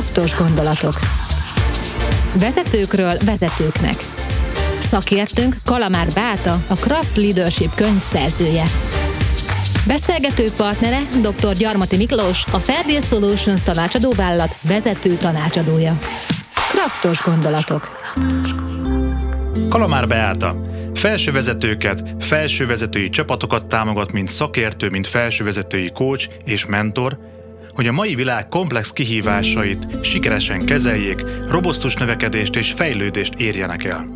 Kraftos gondolatok. Vezetőkről vezetőknek. Szakértőnk Kalamár Báta, a Kraft Leadership könyv szerzője. Beszélgető partnere dr. Gyarmati Miklós, a Fairdeal Solutions tanácsadóvállalat vezető tanácsadója. Kraftos gondolatok. Kalamár Beáta. Felső vezetőket, felső vezetői csapatokat támogat, mint szakértő, mint felső vezetői coach és mentor, hogy a mai világ komplex kihívásait sikeresen kezeljék, robosztus növekedést és fejlődést érjenek el.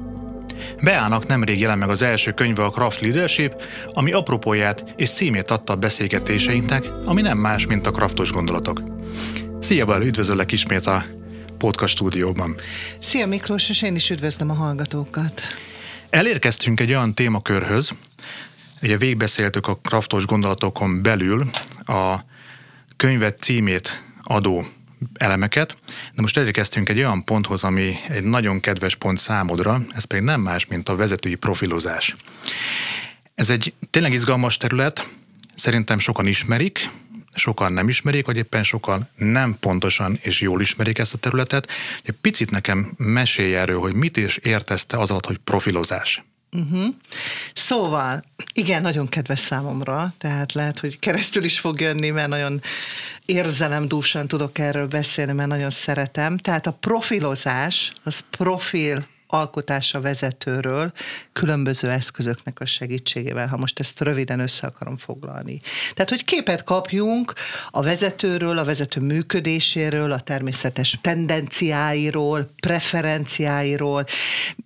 Beának nemrég jelent meg az első könyve a Craft Leadership, ami apropóját és címét adta a beszélgetéseinknek, ami nem más, mint a kraftos gondolatok. Szia, Bál, üdvözöllek ismét a podcast stúdióban. Szia Miklós, és én is üdvözlöm a hallgatókat. Elérkeztünk egy olyan témakörhöz, ugye végbeszéltük a kraftos gondolatokon belül a könyvet címét adó elemeket, de most elérkeztünk egy olyan ponthoz, ami egy nagyon kedves pont számodra, ez pedig nem más, mint a vezetői profilozás. Ez egy tényleg izgalmas terület, szerintem sokan ismerik, sokan nem ismerik, vagy éppen sokan nem pontosan és jól ismerik ezt a területet. Egy picit nekem mesélj erről, hogy mit is értezte az alatt, hogy profilozás. Uh-huh. Szóval, igen, nagyon kedves számomra, tehát lehet, hogy keresztül is fog jönni, mert nagyon érzelemdúsan tudok erről beszélni, mert nagyon szeretem. Tehát a profilozás, az profil alkotása vezetőről különböző eszközöknek a segítségével, ha most ezt röviden össze akarom foglalni. Tehát, hogy képet kapjunk a vezetőről, a vezető működéséről, a természetes tendenciáiról, preferenciáiról,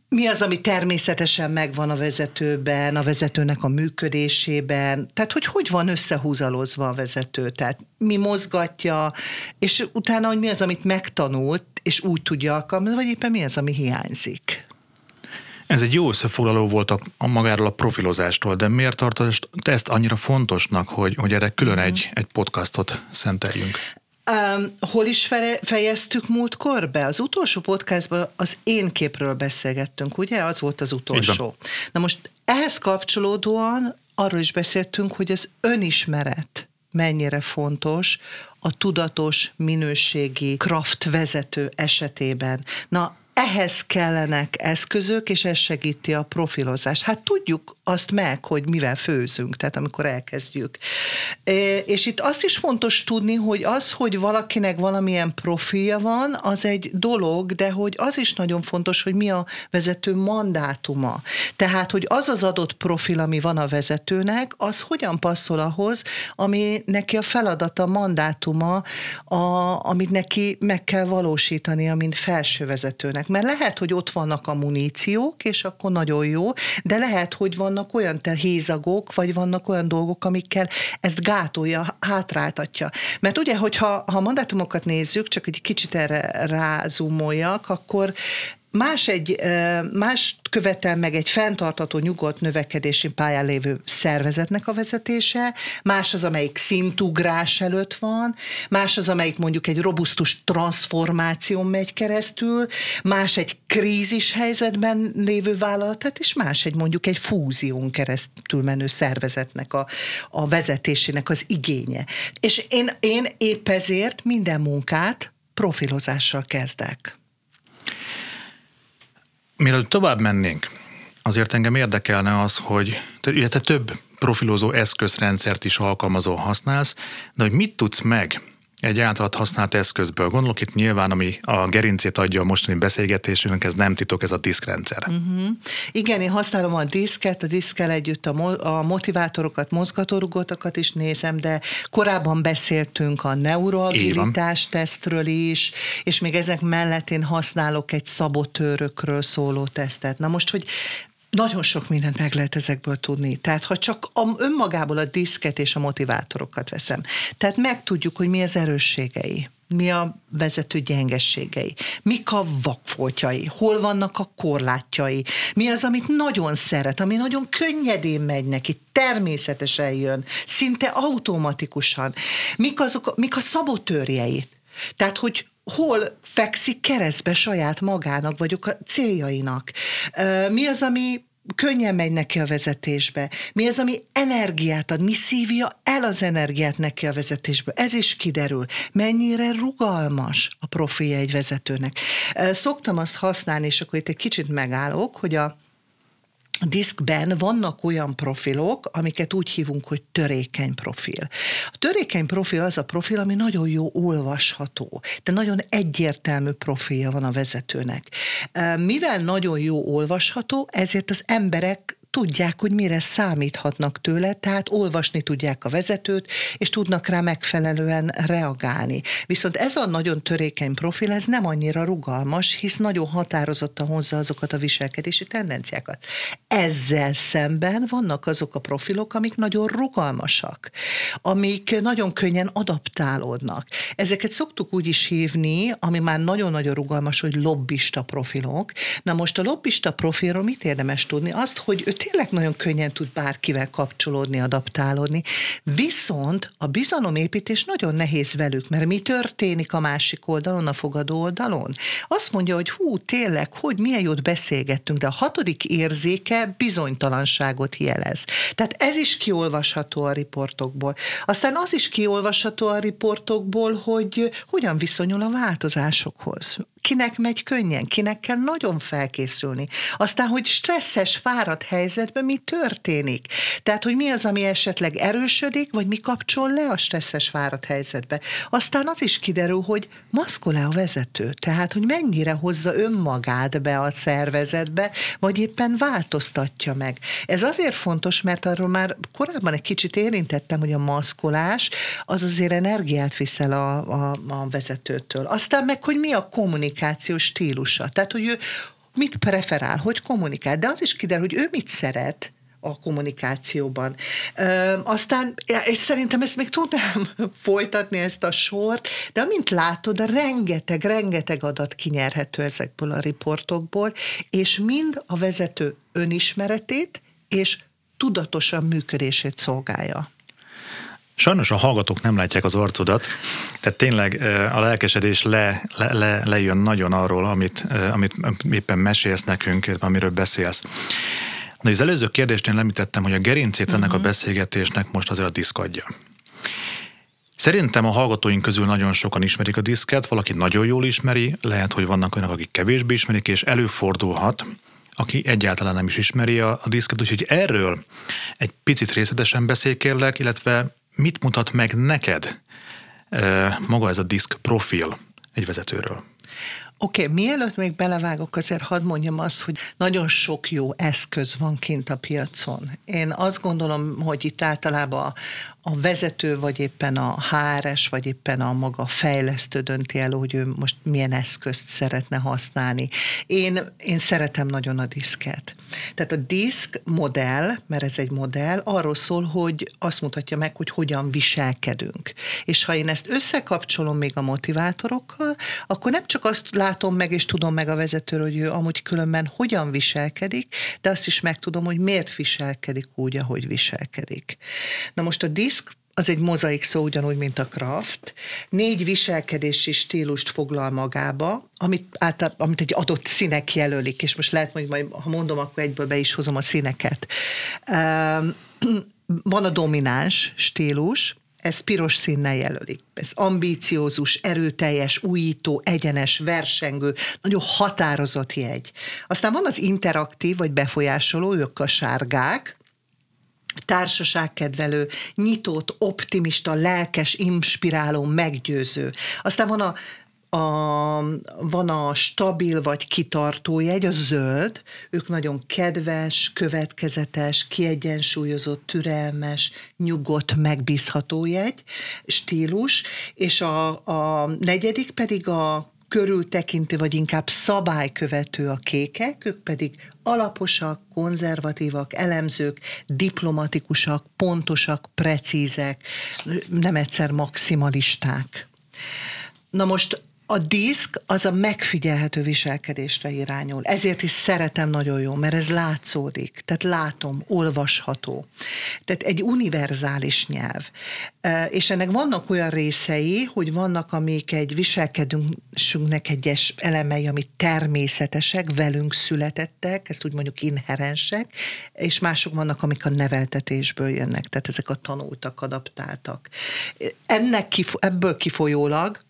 mi az, ami természetesen megvan a vezetőben, a vezetőnek a működésében, tehát hogy hogy van összehúzalozva a vezető, tehát mi mozgatja, és utána, hogy mi az, amit megtanult, és úgy tudja alkalmazni, vagy éppen mi az, ami hiányzik. Ez egy jó összefoglaló volt a, a magáról a profilozástól, de miért tartod ezt annyira fontosnak, hogy, hogy erre külön uh-huh. egy, egy podcastot szenteljünk? Um, hol is fejeztük múltkor be? Az utolsó podcastban az én képről beszélgettünk, ugye? Az volt az utolsó. Na most ehhez kapcsolódóan arról is beszéltünk, hogy az önismeret mennyire fontos a tudatos, minőségi kraft vezető esetében. Na, ehhez kellenek eszközök, és ez segíti a profilozást. Hát tudjuk azt meg, hogy mivel főzünk, tehát amikor elkezdjük. És itt azt is fontos tudni, hogy az, hogy valakinek valamilyen profilja van, az egy dolog, de hogy az is nagyon fontos, hogy mi a vezető mandátuma. Tehát, hogy az az adott profil, ami van a vezetőnek, az hogyan passzol ahhoz, ami neki a feladata, mandátuma, a, amit neki meg kell valósítania, mint felső vezetőnek. Mert lehet, hogy ott vannak a muníciók, és akkor nagyon jó, de lehet, hogy van vannak olyan hézagok, vagy vannak olyan dolgok, amikkel ezt gátolja, hátráltatja. Mert ugye, hogyha ha mandátumokat nézzük, csak egy kicsit erre rázumoljak, akkor Más, egy, más követel meg egy fenntartató nyugodt növekedési pályán lévő szervezetnek a vezetése, más az, amelyik szintugrás előtt van, más az, amelyik mondjuk egy robusztus transformáción megy keresztül, más egy krízis helyzetben lévő vállalatot, és más egy mondjuk egy fúzión keresztül menő szervezetnek a, a vezetésének az igénye. És én, én épp ezért minden munkát profilozással kezdek. Mielőtt tovább mennénk, azért engem érdekelne az, hogy te, te több profilozó eszközrendszert is alkalmazó használsz, de hogy mit tudsz meg egy általad használt eszközből. Gondolok itt nyilván, ami a gerincét adja a mostani beszélgetésünknek, ez nem titok, ez a diszkrendszer. Uh-huh. Igen, én használom a diszket, a diszkel együtt a, mo- a motivátorokat, mozgatórugótokat is nézem, de korábban beszéltünk a neuroagilitás tesztről is, és még ezek mellett én használok egy szabotőrökről szóló tesztet. Na most, hogy nagyon sok mindent meg lehet ezekből tudni. Tehát ha csak a, önmagából a diszket és a motivátorokat veszem, tehát megtudjuk, hogy mi az erősségei, mi a vezető gyengességei, mik a vakfoltjai, hol vannak a korlátjai, mi az, amit nagyon szeret, ami nagyon könnyedén megy neki, természetesen jön, szinte automatikusan, mik, azok, mik a szabotőrjei. Tehát, hogy hol fekszik keresztbe saját magának, vagyok a céljainak. Mi az, ami könnyen megy neki a vezetésbe, mi az, ami energiát ad, mi szívja el az energiát neki a vezetésbe. Ez is kiderül. Mennyire rugalmas a profilja egy vezetőnek. Szoktam azt használni, és akkor itt egy kicsit megállok, hogy a diszkben vannak olyan profilok, amiket úgy hívunk, hogy törékeny profil. A törékeny profil az a profil, ami nagyon jó olvasható, de nagyon egyértelmű profilja van a vezetőnek. Mivel nagyon jó olvasható, ezért az emberek tudják, hogy mire számíthatnak tőle, tehát olvasni tudják a vezetőt, és tudnak rá megfelelően reagálni. Viszont ez a nagyon törékeny profil, ez nem annyira rugalmas, hisz nagyon határozottan hozza azokat a viselkedési tendenciákat. Ezzel szemben vannak azok a profilok, amik nagyon rugalmasak, amik nagyon könnyen adaptálódnak. Ezeket szoktuk úgy is hívni, ami már nagyon-nagyon rugalmas, hogy lobbista profilok. Na most a lobbista profilról mit érdemes tudni? Azt, hogy ő tényleg nagyon könnyen tud bárkivel kapcsolódni, adaptálódni. Viszont a bizalomépítés nagyon nehéz velük, mert mi történik a másik oldalon, a fogadó oldalon? Azt mondja, hogy hú, tényleg, hogy milyen jót beszélgettünk, de a hatodik érzéke bizonytalanságot jelez. Tehát ez is kiolvasható a riportokból. Aztán az is kiolvasható a riportokból, hogy hogyan viszonyul a változásokhoz kinek megy könnyen, kinek kell nagyon felkészülni. Aztán, hogy stresszes, fáradt helyzetben mi történik. Tehát, hogy mi az, ami esetleg erősödik, vagy mi kapcsol le a stresszes, fáradt helyzetbe. Aztán az is kiderül, hogy maszkol-e a vezető. Tehát, hogy mennyire hozza önmagát be a szervezetbe, vagy éppen változtatja meg. Ez azért fontos, mert arról már korábban egy kicsit érintettem, hogy a maszkolás az azért energiát viszel a, a, a vezetőtől. Aztán meg, hogy mi a kommunikáció kommunikációs stílusa. Tehát, hogy ő mit preferál, hogy kommunikál. De az is kiderül, hogy ő mit szeret, a kommunikációban. Ö, aztán, és szerintem ezt még tudnám folytatni, ezt a sort, de amint látod, rengeteg, rengeteg adat kinyerhető ezekből a riportokból, és mind a vezető önismeretét és tudatosan működését szolgálja. Sajnos a hallgatók nem látják az arcodat, tehát tényleg a lelkesedés le, le, le, lejön nagyon arról, amit, amit éppen mesélsz nekünk, amiről beszélsz. Na, az előző kérdésnél említettem, hogy a gerincét ennek a mhm. beszélgetésnek most azért a diszk adja. Szerintem a hallgatóink közül nagyon sokan ismerik a diszket, valaki nagyon jól ismeri, lehet, hogy vannak olyanok, akik kevésbé ismerik, és előfordulhat, aki egyáltalán nem is ismeri a, a diszket, úgyhogy erről egy picit részletesen beszélj kérlek, illetve mit mutat meg neked maga ez a diszk profil egy vezetőről? Oké, okay, mielőtt még belevágok, azért hadd mondjam azt, hogy nagyon sok jó eszköz van kint a piacon. Én azt gondolom, hogy itt általában a vezető, vagy éppen a HRS, vagy éppen a maga fejlesztő dönti el, hogy ő most milyen eszközt szeretne használni. Én, én szeretem nagyon a diszket. Tehát a diszk modell, mert ez egy modell, arról szól, hogy azt mutatja meg, hogy hogyan viselkedünk. És ha én ezt összekapcsolom még a motivátorokkal, akkor nem csak azt látom meg, és tudom meg a vezetőről, hogy ő amúgy különben hogyan viselkedik, de azt is megtudom, hogy miért viselkedik úgy, ahogy viselkedik. Na most a diszk az egy mozaik szó, ugyanúgy, mint a craft. Négy viselkedési stílust foglal magába, amit, által, amit egy adott színek jelölik, és most lehet, hogy majd, ha mondom, akkor egyből be is hozom a színeket. Van a domináns stílus, ez piros színnel jelölik. Ez ambíciózus, erőteljes, újító, egyenes, versengő, nagyon határozott jegy. Aztán van az interaktív, vagy befolyásoló, ők a sárgák, társaságkedvelő, nyitott, optimista, lelkes, inspiráló, meggyőző. Aztán van a a, van a stabil vagy kitartó jegy, a zöld, ők nagyon kedves, következetes, kiegyensúlyozott, türelmes, nyugodt, megbízható jegy, stílus, és a, a negyedik pedig a körültekintő, vagy inkább szabálykövető a kékek, ők pedig alaposak, konzervatívak, elemzők, diplomatikusak, pontosak, precízek, nem egyszer maximalisták. Na most a diszk az a megfigyelhető viselkedésre irányul. Ezért is szeretem nagyon jó, mert ez látszódik. Tehát látom, olvasható. Tehát egy univerzális nyelv. És ennek vannak olyan részei, hogy vannak, amik egy viselkedésünknek egyes elemei, amit természetesek, velünk születettek, ezt úgy mondjuk inherensek, és mások vannak, amik a neveltetésből jönnek, tehát ezek a tanultak, adaptáltak. Ennek ebből kifolyólag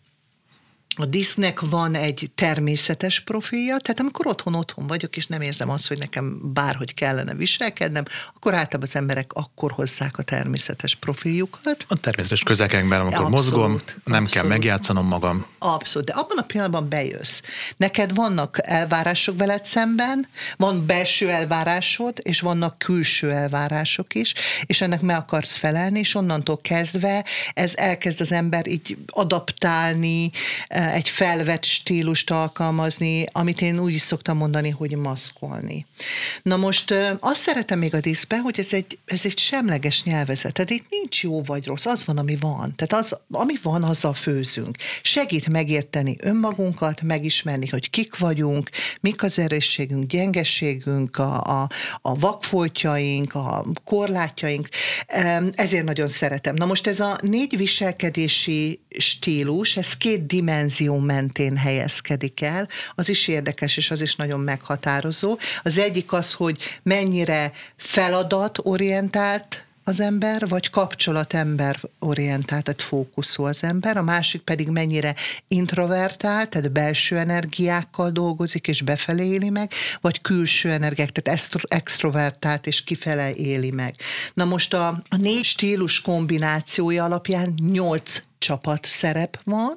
a disznek van egy természetes profilja, tehát amikor otthon-otthon vagyok, és nem érzem azt, hogy nekem bárhogy kellene viselkednem, akkor általában az emberek akkor hozzák a természetes profiljukat. A természetes közegekben, amikor abszolút, mozgom, nem abszolút. kell megjátszanom magam. Abszolút, de abban a pillanatban bejössz. Neked vannak elvárások veled szemben, van belső elvárásod, és vannak külső elvárások is, és ennek meg akarsz felelni, és onnantól kezdve ez elkezd az ember így adaptálni, egy felvett stílust alkalmazni, amit én úgy is szoktam mondani, hogy maszkolni. Na most azt szeretem még a diszbe, hogy ez egy, ez egy semleges nyelvezet. Tehát itt nincs jó vagy rossz, az van, ami van. Tehát az, ami van, azzal főzünk. Segít megérteni önmagunkat, megismerni, hogy kik vagyunk, mik az erősségünk, gyengességünk, a, a, a vakfoltjaink, a korlátjaink. Ezért nagyon szeretem. Na most ez a négy viselkedési stílus, ez két dimenzió dimenzió mentén helyezkedik el, az is érdekes, és az is nagyon meghatározó. Az egyik az, hogy mennyire feladatorientált az ember, vagy kapcsolatember orientált, tehát fókuszú az ember, a másik pedig mennyire introvertált, tehát belső energiákkal dolgozik és befelé éli meg, vagy külső energiák, tehát extrovertált és kifele éli meg. Na most a, a négy stílus kombinációja alapján nyolc csapat szerep van,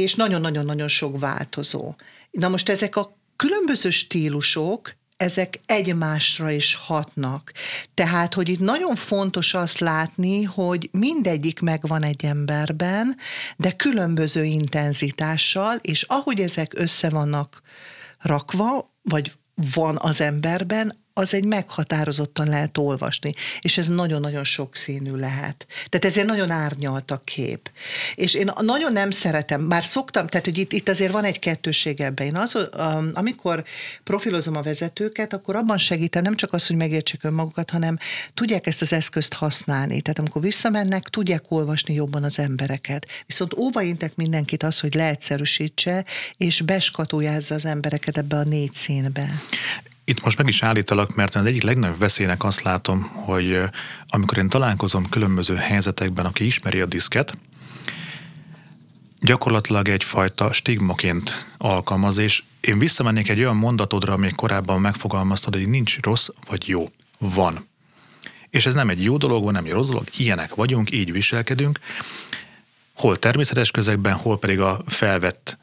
és nagyon-nagyon-nagyon sok változó. Na most ezek a különböző stílusok, ezek egymásra is hatnak. Tehát, hogy itt nagyon fontos azt látni, hogy mindegyik megvan egy emberben, de különböző intenzitással, és ahogy ezek össze vannak rakva, vagy van az emberben, az egy meghatározottan lehet olvasni, és ez nagyon-nagyon sokszínű lehet. Tehát ezért nagyon árnyalt a kép. És én nagyon nem szeretem, bár szoktam, tehát hogy itt, itt azért van egy kettőség ebben. Én az, amikor profilozom a vezetőket, akkor abban segítem nem csak az, hogy megértsék önmagukat, hanem tudják ezt az eszközt használni. Tehát amikor visszamennek, tudják olvasni jobban az embereket. Viszont óvaintek mindenkit az, hogy leegyszerűsítse, és beskatujázza az embereket ebbe a négy színbe. Itt most meg is állítalak, mert az egyik legnagyobb veszélynek azt látom, hogy amikor én találkozom különböző helyzetekben, aki ismeri a diszket, gyakorlatilag egyfajta stigmaként alkalmaz, és én visszamennék egy olyan mondatodra, amely korábban megfogalmaztad, hogy nincs rossz vagy jó. Van. És ez nem egy jó dolog, van nem egy rossz dolog, ilyenek vagyunk, így viselkedünk, hol természetes közegben, hol pedig a felvett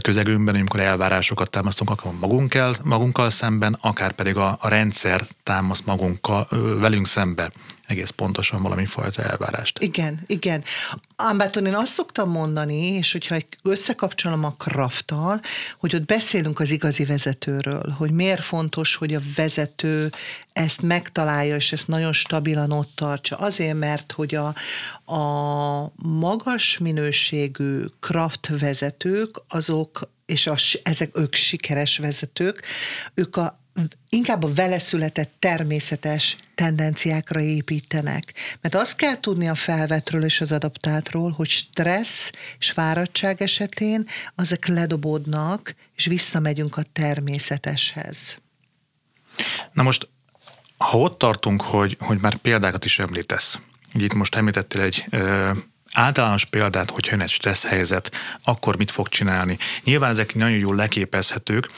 közegünkben, amikor elvárásokat támasztunk, akár magunkkal, magunkkal szemben, akár pedig a, a rendszer támaszt magunkkal, velünk szembe egész pontosan valami fajta elvárást. Igen, igen. Ámbáton én azt szoktam mondani, és hogyha összekapcsolom a krafttal, hogy ott beszélünk az igazi vezetőről, hogy miért fontos, hogy a vezető ezt megtalálja, és ezt nagyon stabilan ott tartsa. Azért, mert hogy a, a magas minőségű kraft vezetők, azok, és a, ezek ők sikeres vezetők, ők a inkább a vele született természetes tendenciákra építenek. Mert azt kell tudni a felvetről és az adaptátról, hogy stressz és fáradtság esetén azok ledobódnak, és visszamegyünk a természeteshez. Na most, ha ott tartunk, hogy, hogy már példákat is említesz, így itt most említettél egy ö, általános példát, hogyha jön egy stressz helyzet, akkor mit fog csinálni. Nyilván ezek nagyon jól leképezhetők,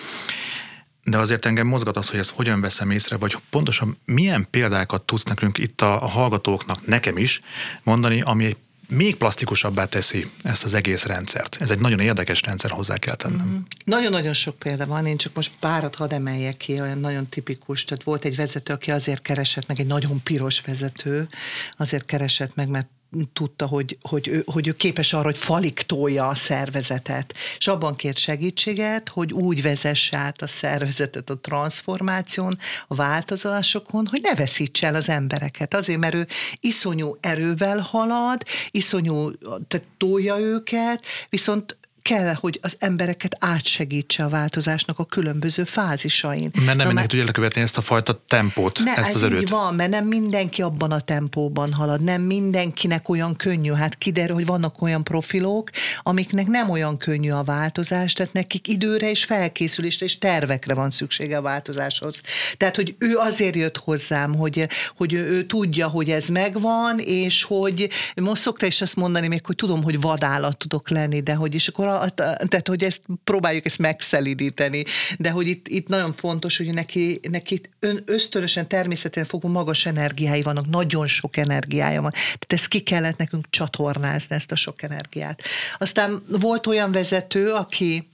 de azért engem mozgat az, hogy ezt hogyan veszem észre, vagy pontosan milyen példákat tudsz nekünk itt a, hallgatóknak, nekem is mondani, ami egy még plastikusabbá teszi ezt az egész rendszert. Ez egy nagyon érdekes rendszer, hozzá kell tennem. Mm-hmm. Nagyon-nagyon sok példa van, én csak most párat hadd emeljek ki, olyan nagyon tipikus. Tehát volt egy vezető, aki azért keresett meg, egy nagyon piros vezető, azért keresett meg, mert tudta, hogy, hogy, ő, hogy ő képes arra, hogy falig tolja a szervezetet. És abban kért segítséget, hogy úgy vezesse át a szervezetet a transformáción, a változásokon, hogy ne veszítse el az embereket. Azért, mert ő iszonyú erővel halad, iszonyú, tehát tolja őket, viszont kell, hogy az embereket átsegítse a változásnak a különböző fázisain. Mert nem mindenki tudja lekövetni ezt a fajta tempót, ne, ezt ez az erőt. így van, mert nem mindenki abban a tempóban halad, nem mindenkinek olyan könnyű. Hát kiderül, hogy vannak olyan profilok, amiknek nem olyan könnyű a változás, tehát nekik időre és felkészülésre és tervekre van szüksége a változáshoz. Tehát, hogy ő azért jött hozzám, hogy, hogy ő, ő tudja, hogy ez megvan, és hogy most szokta is azt mondani még, hogy tudom, hogy vadállat tudok lenni, de hogy és akkor, a, tehát, hogy ezt próbáljuk ezt megszelidíteni, de hogy itt, itt nagyon fontos, hogy neki, neki ön, ösztönösen természetesen fogva magas energiái vannak, nagyon sok energiája van. Tehát ezt ki kellett nekünk csatornázni, ezt a sok energiát. Aztán volt olyan vezető, aki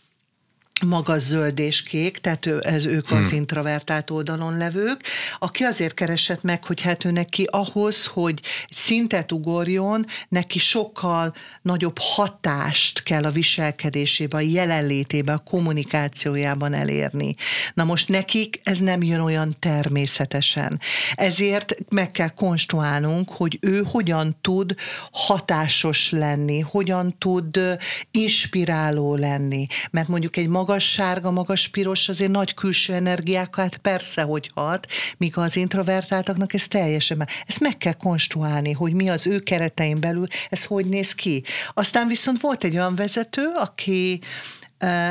magas zöld és kék, tehát ő, ez ők hmm. az introvertált oldalon levők, aki azért keresett meg, hogy hát ő neki ahhoz, hogy szintet ugorjon, neki sokkal nagyobb hatást kell a viselkedésében, a jelenlétében, a kommunikációjában elérni. Na most nekik ez nem jön olyan természetesen. Ezért meg kell konstruálnunk, hogy ő hogyan tud hatásos lenni, hogyan tud inspiráló lenni. Mert mondjuk egy magas sárga, magas piros azért nagy külső energiákat persze, hogy hat, míg az introvertáltaknak ez teljesen, ezt meg kell konstruálni, hogy mi az ő keretein belül, ez hogy néz ki. Aztán viszont volt egy olyan vezető, aki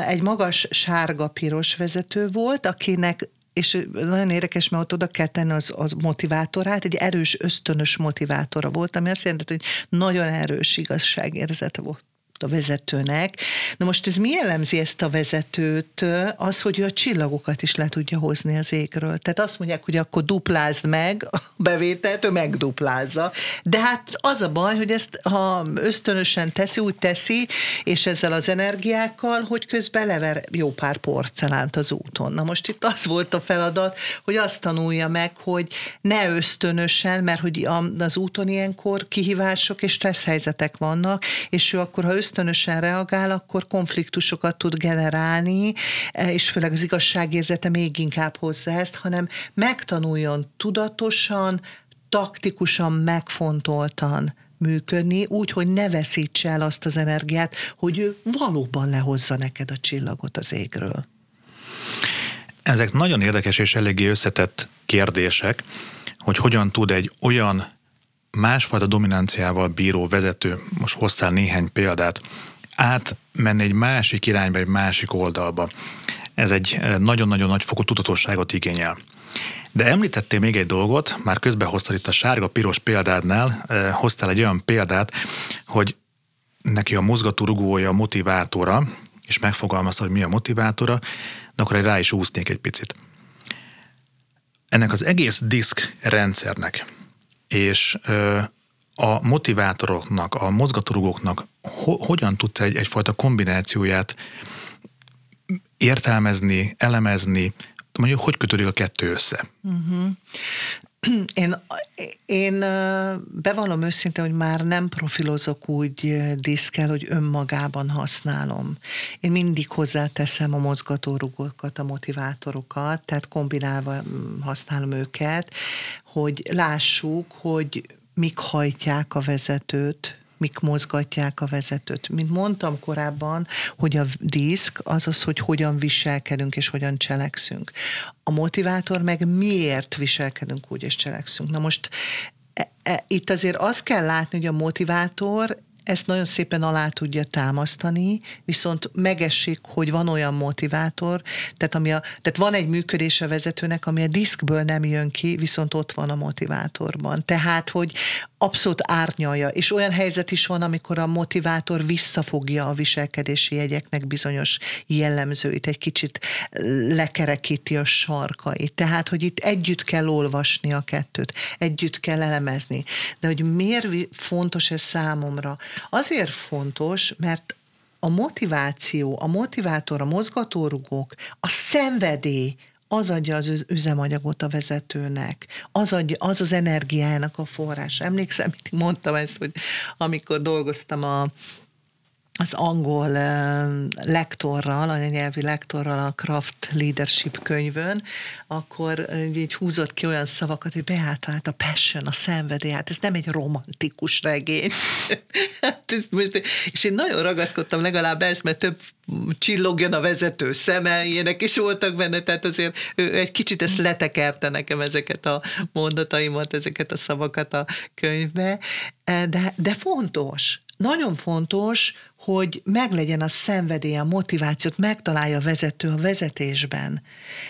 egy magas sárga-piros vezető volt, akinek és nagyon érdekes, mert ott oda kell tenni az, az motivátorát, egy erős, ösztönös motivátora volt, ami azt jelenti, hogy nagyon erős igazságérzete volt a vezetőnek. Na most ez mi jellemzi ezt a vezetőt? Az, hogy ő a csillagokat is le tudja hozni az égről. Tehát azt mondják, hogy akkor duplázd meg a bevételt, ő megduplázza. De hát az a baj, hogy ezt ha ösztönösen teszi, úgy teszi, és ezzel az energiákkal, hogy közben lever jó pár porcelánt az úton. Na most itt az volt a feladat, hogy azt tanulja meg, hogy ne ösztönösen, mert hogy az úton ilyenkor kihívások és stressz helyzetek vannak, és ő akkor, ha ösztönösen reagál, akkor konfliktusokat tud generálni, e, és főleg az igazságérzete még inkább hozzá ezt, hanem megtanuljon tudatosan, taktikusan, megfontoltan működni, úgy, hogy ne veszítse el azt az energiát, hogy ő valóban lehozza neked a csillagot az égről. Ezek nagyon érdekes és eléggé összetett kérdések, hogy hogyan tud egy olyan másfajta dominanciával bíró vezető, most hoztál néhány példát, átmenni egy másik irányba, egy másik oldalba. Ez egy eh, nagyon-nagyon nagy fokú tudatosságot igényel. De említettél még egy dolgot, már közben hoztál itt a sárga-piros példádnál, eh, hoztál egy olyan példát, hogy neki a mozgatórugója, a motivátora, és megfogalmazta, hogy mi a motivátora, de akkor rá is úsznék egy picit. Ennek az egész diszk rendszernek és a motivátoroknak, a mozgatórugóknak ho- hogyan tudsz egy, egyfajta kombinációját értelmezni, elemezni, mondjuk hogy kötődik a kettő össze? Uh-huh. Én, én bevallom őszintén, hogy már nem profilozok úgy diszkel, hogy önmagában használom. Én mindig hozzáteszem a mozgatórugókat, a motivátorokat, tehát kombinálva használom őket, hogy lássuk, hogy mik hajtják a vezetőt, mik mozgatják a vezetőt. Mint mondtam korábban, hogy a diszk az az, hogy hogyan viselkedünk és hogyan cselekszünk. A motivátor meg miért viselkedünk úgy és cselekszünk. Na most e, e, itt azért azt kell látni, hogy a motivátor ezt nagyon szépen alá tudja támasztani, viszont megesik, hogy van olyan motivátor, tehát, ami a, tehát van egy működés a vezetőnek, ami a diszkből nem jön ki, viszont ott van a motivátorban. Tehát, hogy abszolút árnyalja, és olyan helyzet is van, amikor a motivátor visszafogja a viselkedési jegyeknek bizonyos jellemzőit, egy kicsit lekerekíti a sarkait. Tehát, hogy itt együtt kell olvasni a kettőt, együtt kell elemezni. De hogy miért fontos ez számomra? Azért fontos, mert a motiváció, a motivátor, a mozgatórugók, a szenvedély, az adja az üzemanyagot a vezetőnek, az, adja, az az energiájának a forrás. Emlékszem, mondtam ezt, hogy amikor dolgoztam a az angol lektorral, anyanyelvi lektorral a Craft Leadership könyvön, akkor így húzott ki olyan szavakat, hogy Beáta, hát a passion, a szenvedély, hát ez nem egy romantikus regény. hát ez most, és én nagyon ragaszkodtam legalább ezt, mert több csillogjon a vezető szeme, ilyenek is voltak benne, tehát azért ő egy kicsit ezt letekerte nekem ezeket a mondataimat, ezeket a szavakat a könyvbe, de, de fontos, nagyon fontos, hogy meglegyen a szenvedély, a motivációt, megtalálja a vezető a vezetésben.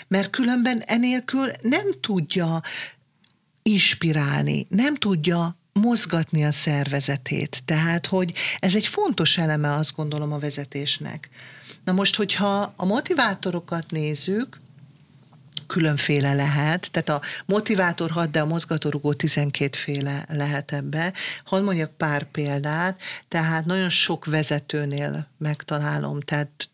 Mert különben enélkül nem tudja inspirálni, nem tudja mozgatni a szervezetét. Tehát, hogy ez egy fontos eleme, azt gondolom, a vezetésnek. Na most, hogyha a motivátorokat nézzük, különféle lehet, tehát a motivátor 6, de a mozgatórugó 12 féle lehet ebbe. Hadd mondjak pár példát, tehát nagyon sok vezetőnél megtalálom, tehát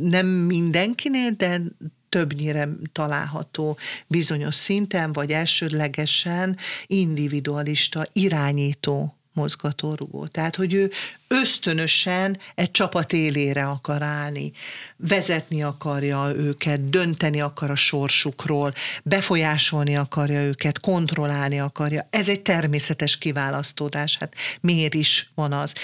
nem mindenkinél, de többnyire található bizonyos szinten, vagy elsődlegesen individualista, irányító mozgatórugó. Tehát, hogy ő ösztönösen egy csapat élére akar állni, vezetni akarja őket, dönteni akar a sorsukról, befolyásolni akarja őket, kontrollálni akarja. Ez egy természetes kiválasztódás, hát miért is van az.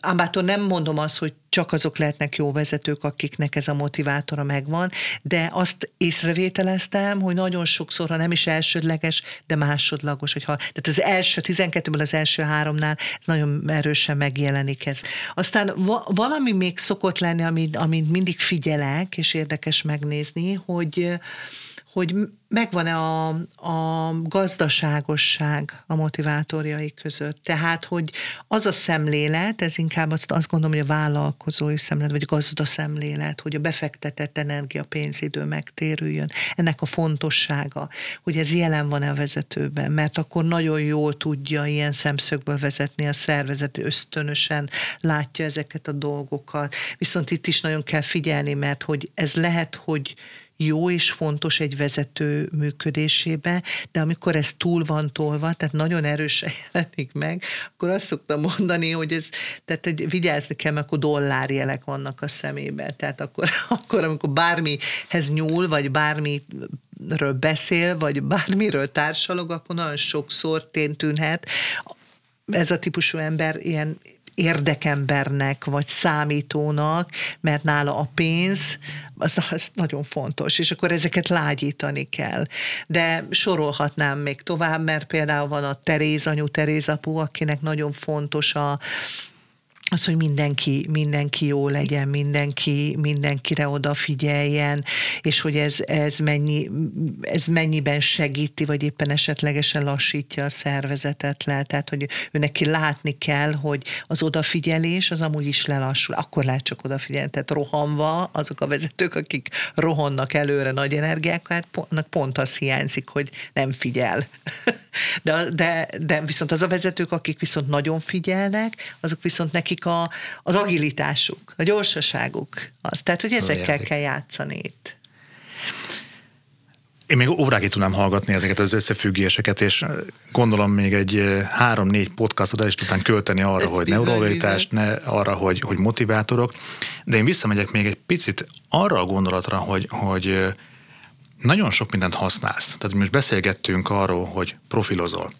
Ám nem mondom azt, hogy csak azok lehetnek jó vezetők, akiknek ez a motivátora megvan, de azt észrevételeztem, hogy nagyon sokszor, ha nem is elsődleges, de másodlagos, hogyha, tehát az első, 12-ből az első háromnál ez nagyon erősen megjelenik ez. Aztán va- valami még szokott lenni, amit, amit mindig figyelek, és érdekes megnézni, hogy hogy megvan-e a, a gazdaságosság a motivátorjai között. Tehát, hogy az a szemlélet, ez inkább azt, azt gondolom, hogy a vállalkozói szemlélet, vagy gazda szemlélet, hogy a befektetett energia, pénzidő megtérüljön. Ennek a fontossága, hogy ez jelen van-e a vezetőben, mert akkor nagyon jól tudja ilyen szemszögből vezetni a szervezet, ösztönösen látja ezeket a dolgokat. Viszont itt is nagyon kell figyelni, mert hogy ez lehet, hogy jó és fontos egy vezető működésébe, de amikor ez túl van tolva, tehát nagyon erősen jelenik meg, akkor azt szoktam mondani, hogy ez, tehát egy, vigyázni kell, mert akkor dollárjelek vannak a szemébe. Tehát akkor, akkor amikor bármihez nyúl, vagy bármiről beszél, vagy bármiről társalog, akkor nagyon sokszor tűnhet ez a típusú ember ilyen érdekembernek, vagy számítónak, mert nála a pénz, az, az nagyon fontos, és akkor ezeket lágyítani kell. De sorolhatnám még tovább, mert például van a Teréz anyu, Teréz apu, akinek nagyon fontos a, az, hogy mindenki, mindenki jó legyen, mindenki, mindenkire odafigyeljen, és hogy ez, ez, mennyi, ez mennyiben segíti, vagy éppen esetlegesen lassítja a szervezetet le. Tehát, hogy ő neki látni kell, hogy az odafigyelés az amúgy is lelassul. Akkor lehet csak odafigyelni. Tehát rohanva azok a vezetők, akik rohannak előre nagy energiákkal, hát pont az hiányzik, hogy nem figyel. De, de, de viszont az a vezetők, akik viszont nagyon figyelnek, azok viszont nekik a, az agilitásuk, a gyorsaságuk az. Tehát, hogy ezekkel kell játszani itt. Én még órákig tudnám hallgatni ezeket az összefüggéseket, és gondolom még egy három-négy podcastot is tudnám költeni arra, Ez hogy neurologitás, ne arra, hogy, hogy motivátorok, de én visszamegyek még egy picit arra a gondolatra, hogy, hogy nagyon sok mindent használsz. Tehát most beszélgettünk arról, hogy profilozol.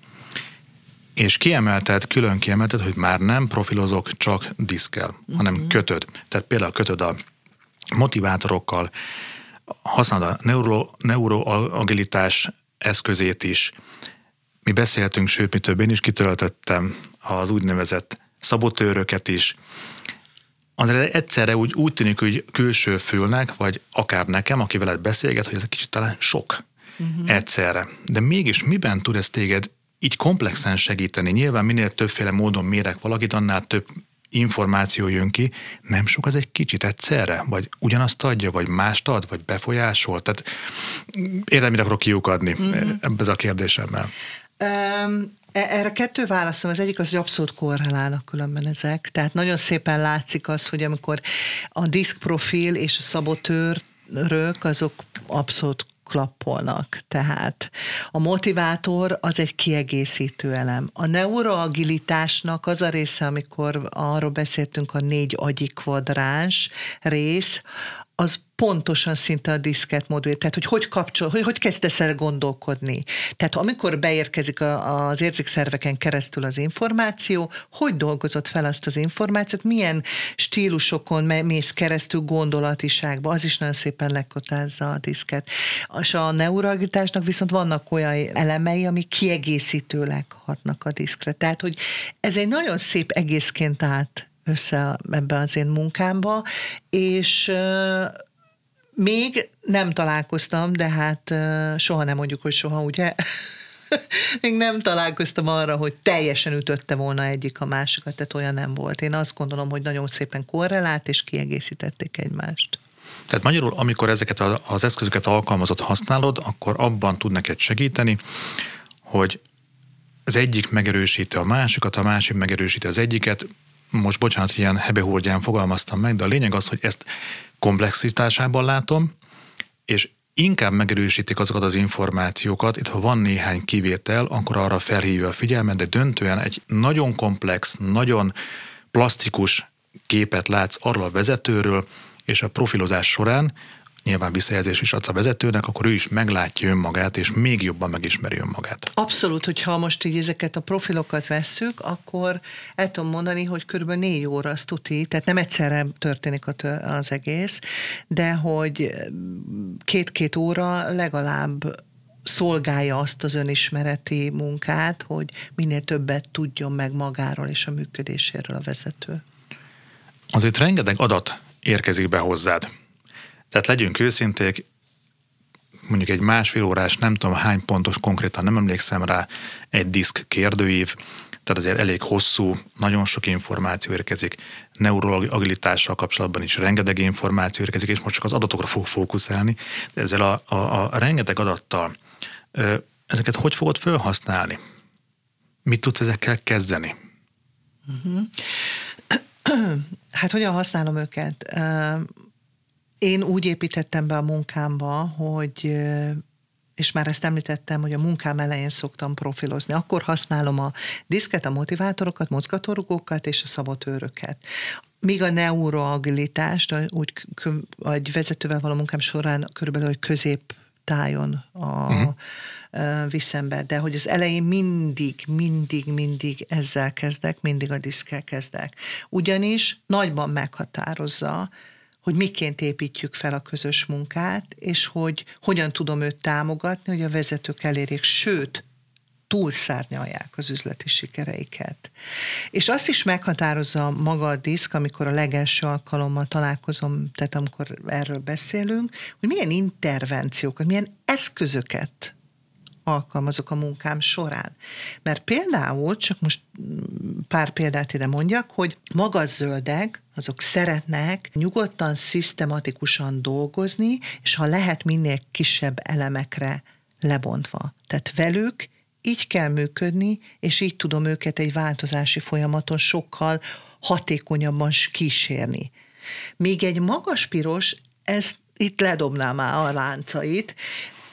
És kiemelted, külön kiemelted, hogy már nem profilozok csak diszkel, uh-huh. hanem mhm. kötöd. Tehát például kötöd a motivátorokkal, használod a neuro, neuroagilitás eszközét is. Mi beszéltünk, sőt, mi több, én is kitöltöttem az úgynevezett szabotőröket is, azért egyszerre úgy, úgy tűnik, hogy külső fülnek, vagy akár nekem, aki veled beszélget, hogy ez egy kicsit talán sok uh-huh. egyszerre. De mégis miben tud ez téged így komplexen segíteni? Nyilván minél többféle módon mérek valakit, annál több információ jön ki, nem sok az egy kicsit egyszerre? Vagy ugyanazt adja, vagy mást ad, vagy befolyásol? Tehát értem, mire akarok kiukadni uh-huh. ebbe a kérdésemmel. Um, erre kettő válaszom, az egyik az, hogy abszolút korrelálnak különben ezek. Tehát nagyon szépen látszik az, hogy amikor a diszkprofil és a szabotőrök, azok abszolút klappolnak. Tehát a motivátor az egy kiegészítő elem. A neuroagilitásnak az a része, amikor arról beszéltünk, a négy agyi kvadráns rész, az pontosan szinte a diszket modul, tehát hogy hogy kapcsol, hogy, hogy kezdesz el gondolkodni. Tehát amikor beérkezik a, az érzékszerveken keresztül az információ, hogy dolgozott fel azt az információt, milyen stílusokon mész keresztül gondolatiságba, az is nagyon szépen lekotázza a diszket. És a neuragitásnak viszont vannak olyan elemei, ami kiegészítőleg hatnak a diszkre. Tehát, hogy ez egy nagyon szép egészként állt össze ebbe az én munkámba, és még nem találkoztam, de hát soha nem mondjuk, hogy soha, ugye? Még nem találkoztam arra, hogy teljesen ütötte volna egyik a másikat, tehát olyan nem volt. Én azt gondolom, hogy nagyon szépen korrelált, és kiegészítették egymást. Tehát magyarul, amikor ezeket az eszközöket alkalmazott, használod, akkor abban tud neked segíteni, hogy az egyik megerősíti a másikat, a másik megerősíti az egyiket, most bocsánat, hogy ilyen hebehúrgyán fogalmaztam meg, de a lényeg az, hogy ezt komplexitásában látom, és inkább megerősítik azokat az információkat, itt ha van néhány kivétel, akkor arra felhívja a figyelmet, de döntően egy nagyon komplex, nagyon plastikus képet látsz arról a vezetőről, és a profilozás során nyilván visszajelzés is adsz a vezetőnek, akkor ő is meglátja önmagát, és még jobban megismeri önmagát. Abszolút, hogyha most így ezeket a profilokat vesszük, akkor el tudom mondani, hogy körülbelül négy óra az tuti, tehát nem egyszerre történik az egész, de hogy két-két óra legalább szolgálja azt az önismereti munkát, hogy minél többet tudjon meg magáról és a működéséről a vezető. Azért rengeteg adat érkezik be hozzád. Tehát legyünk őszinték, mondjuk egy másfél órás, nem tudom hány pontos konkrétan, nem emlékszem rá, egy diszk kérdőív, tehát azért elég hosszú, nagyon sok információ érkezik, neuroagilitással kapcsolatban is rengeteg információ érkezik, és most csak az adatokra fog fókuszálni, de ezzel a, a, a rengeteg adattal ezeket hogy fogod felhasználni? Mit tudsz ezekkel kezdeni? Uh-huh. Hát hogyan használom őket? Én úgy építettem be a munkámba, hogy és már ezt említettem, hogy a munkám elején szoktam profilozni. Akkor használom a diszket, a motivátorokat, mozgatórugókat és a szabotőröket. Míg a neuroagilitást, úgy vagy vezetővel való munkám során körülbelül, hogy közép tájon a, uh-huh. viszem be, de hogy az elején mindig, mindig, mindig ezzel kezdek, mindig a diszkel kezdek. Ugyanis nagyban meghatározza, hogy miként építjük fel a közös munkát, és hogy hogyan tudom őt támogatni, hogy a vezetők elérjék, sőt, túlszárnyalják az üzleti sikereiket. És azt is meghatározza maga a diszk, amikor a legelső alkalommal találkozom, tehát amikor erről beszélünk, hogy milyen intervenciókat, milyen eszközöket alkalmazok a munkám során. Mert például, csak most pár példát ide mondjak, hogy magas zöldek, azok szeretnek nyugodtan, szisztematikusan dolgozni, és ha lehet minél kisebb elemekre lebontva. Tehát velük így kell működni, és így tudom őket egy változási folyamaton sokkal hatékonyabban kísérni. Míg egy magas piros, ezt itt ledobná már a láncait,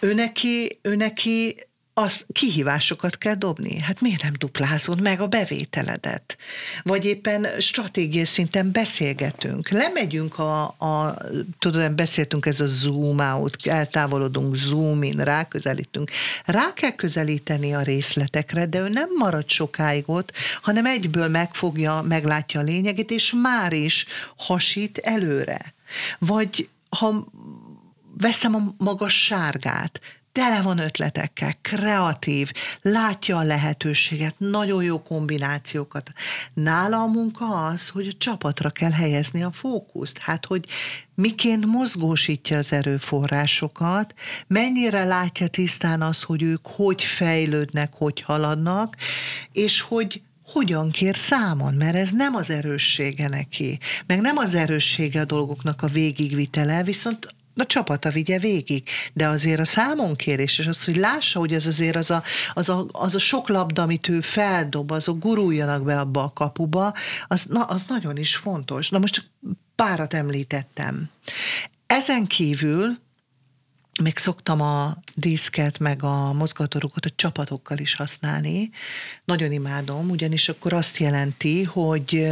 ő neki, ő neki az kihívásokat kell dobni. Hát miért nem duplázod meg a bevételedet? Vagy éppen stratégiai szinten beszélgetünk. Lemegyünk a, a tudod, beszéltünk ez a zoom out, eltávolodunk, zoom in, ráközelítünk. Rá kell közelíteni a részletekre, de ő nem marad sokáig ott, hanem egyből megfogja, meglátja a lényegét, és már is hasít előre. Vagy ha veszem a magas sárgát, tele van ötletekkel, kreatív, látja a lehetőséget, nagyon jó kombinációkat. Nála a munka az, hogy a csapatra kell helyezni a fókuszt. Hát, hogy miként mozgósítja az erőforrásokat, mennyire látja tisztán az, hogy ők hogy fejlődnek, hogy haladnak, és hogy hogyan kér számon, mert ez nem az erőssége neki, meg nem az erőssége a dolgoknak a végigvitele, viszont a csapata vigye végig. De azért a számonkérés, és az, hogy lássa, hogy ez azért az a, az a, az a sok labda, amit ő feldob, azok guruljanak be abba a kapuba, az, na, az nagyon is fontos. Na most csak párat említettem. Ezen kívül még szoktam a diszket, meg a mozgatórukat a csapatokkal is használni. Nagyon imádom, ugyanis akkor azt jelenti, hogy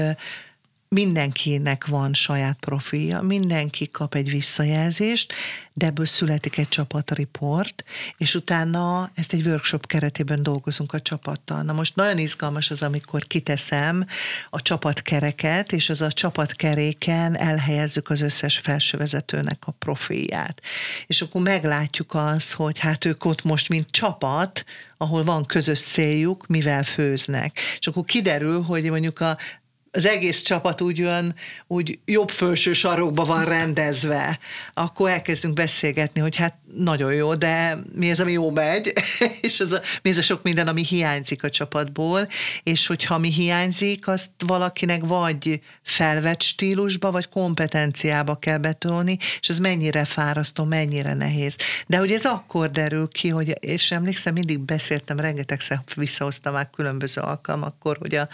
mindenkinek van saját profilja, mindenki kap egy visszajelzést, de ebből születik egy csapatriport, és utána ezt egy workshop keretében dolgozunk a csapattal. Na most nagyon izgalmas az, amikor kiteszem a csapatkereket, és az a csapatkeréken elhelyezzük az összes felsővezetőnek a profilját. És akkor meglátjuk azt, hogy hát ők ott most, mint csapat, ahol van közös céljuk, mivel főznek. És akkor kiderül, hogy mondjuk a az egész csapat úgy jön, úgy jobb felső sarokba van rendezve, akkor elkezdünk beszélgetni, hogy hát nagyon jó, de mi az, ami jó megy, és az a, mi az a sok minden, ami hiányzik a csapatból, és hogyha mi hiányzik, azt valakinek vagy felvett stílusba, vagy kompetenciába kell betolni, és ez mennyire fárasztó, mennyire nehéz. De hogy ez akkor derül ki, hogy, és emlékszem, mindig beszéltem, rengetegszer visszahoztam már különböző alkalmakkor, hogy, a,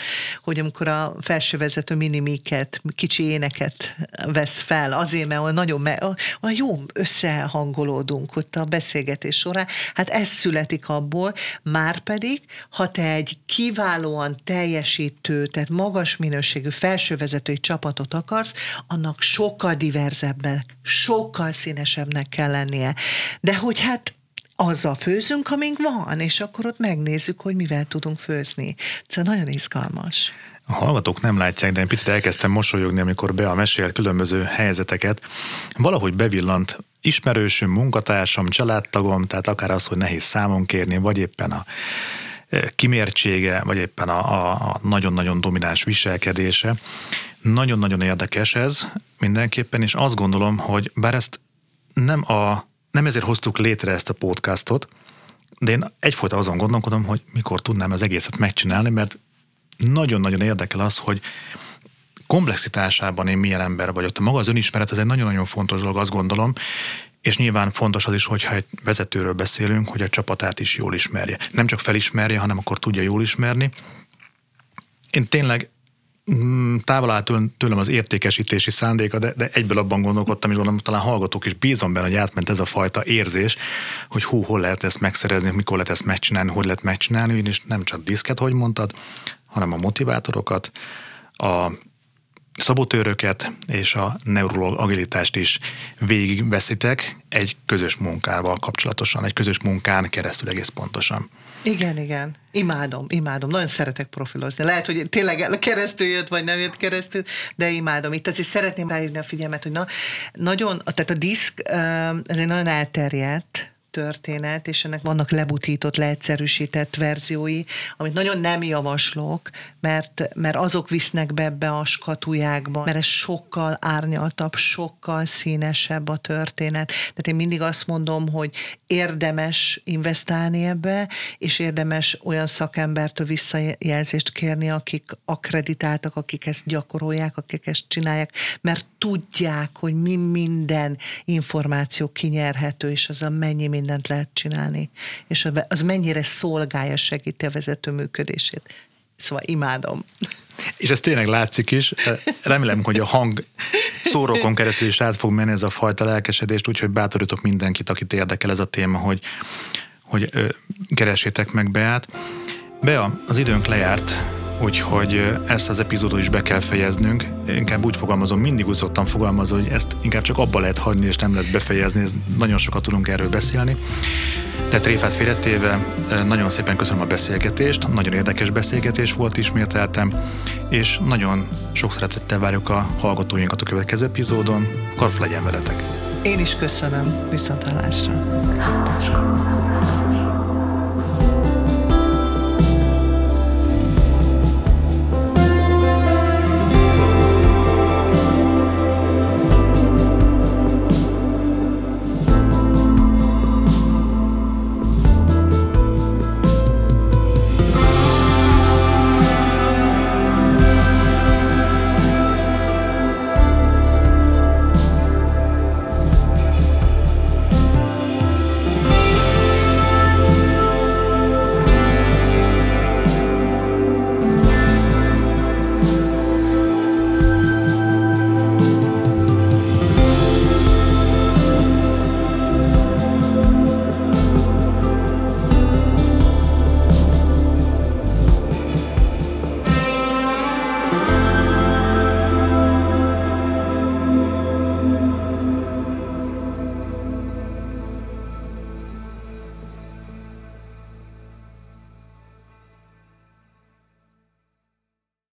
hogy amikor a felsővezető minimiket, kicsi éneket vesz fel, azért, mert nagyon me, a, a jó összehangolódunk, hallunk ott a beszélgetés során, hát ez születik abból, már pedig, ha te egy kiválóan teljesítő, tehát magas minőségű felsővezetői csapatot akarsz, annak sokkal diverzebbnek, sokkal színesebbnek kell lennie. De hogy hát azzal főzünk, amink van, és akkor ott megnézzük, hogy mivel tudunk főzni. Ez nagyon izgalmas. A hallgatók nem látják, de én picit elkezdtem mosolyogni, amikor be a mesélt különböző helyzeteket. Valahogy bevillant ismerősöm, munkatársam, családtagom, tehát akár az, hogy nehéz számon kérni, vagy éppen a e, kimértsége, vagy éppen a, a, nagyon-nagyon domináns viselkedése. Nagyon-nagyon érdekes ez mindenképpen, és azt gondolom, hogy bár ezt nem, a, nem ezért hoztuk létre ezt a podcastot, de én egyfajta azon gondolkodom, hogy mikor tudnám az egészet megcsinálni, mert nagyon-nagyon érdekel az, hogy komplexitásában én milyen ember vagyok. Maga az önismeret, ez egy nagyon-nagyon fontos dolog, azt gondolom, és nyilván fontos az is, hogyha egy vezetőről beszélünk, hogy a csapatát is jól ismerje. Nem csak felismerje, hanem akkor tudja jól ismerni. Én tényleg mm, távol állt tőlem az értékesítési szándéka, de, de egyből abban gondolkodtam, és gondolom, talán hallgatók is bízom benne, hogy átment ez a fajta érzés, hogy hú, hol lehet ezt megszerezni, mikor lehet ezt megcsinálni, hogy lehet megcsinálni, és nem csak diszket, hogy mondtad, hanem a motivátorokat, a szabotőröket és a neurolog agilitást is végigveszitek egy közös munkával kapcsolatosan, egy közös munkán keresztül egész pontosan. Igen, igen. Imádom, imádom. Nagyon szeretek profilozni. Lehet, hogy tényleg keresztül jött, vagy nem jött keresztül, de imádom. Itt azért szeretném ráírni a figyelmet, hogy na, nagyon, tehát a diszk, ez egy nagyon elterjedt történet, és ennek vannak lebutított, leegyszerűsített verziói, amit nagyon nem javaslok, mert, mert azok visznek be ebbe a skatujákba, mert ez sokkal árnyaltabb, sokkal színesebb a történet. Tehát én mindig azt mondom, hogy érdemes investálni ebbe, és érdemes olyan szakembertől visszajelzést kérni, akik akreditáltak, akik ezt gyakorolják, akik ezt csinálják, mert tudják, hogy mi minden információ kinyerhető, és az a mennyi mindent lehet csinálni, és az mennyire szolgálja, segíti a vezető működését. Szóval imádom. És ez tényleg látszik is. Remélem, hogy a hang szórókon keresztül is át fog menni ez a fajta lelkesedést, úgyhogy bátorítok mindenkit, akit érdekel ez a téma, hogy, hogy ö, keresétek meg Beát. Bea, az időnk lejárt, úgyhogy ezt az epizódot is be kell fejeznünk. Inkább úgy fogalmazom, mindig úgy szoktam fogalmazni, hogy ezt inkább csak abba lehet hagyni, és nem lehet befejezni, ez nagyon sokat tudunk erről beszélni. De tréfát félretéve nagyon szépen köszönöm a beszélgetést, nagyon érdekes beszélgetés volt ismételtem, és nagyon sok szeretettel várjuk a hallgatóinkat a következő epizódon. Karf legyen veletek! Én is köszönöm, viszontlátásra!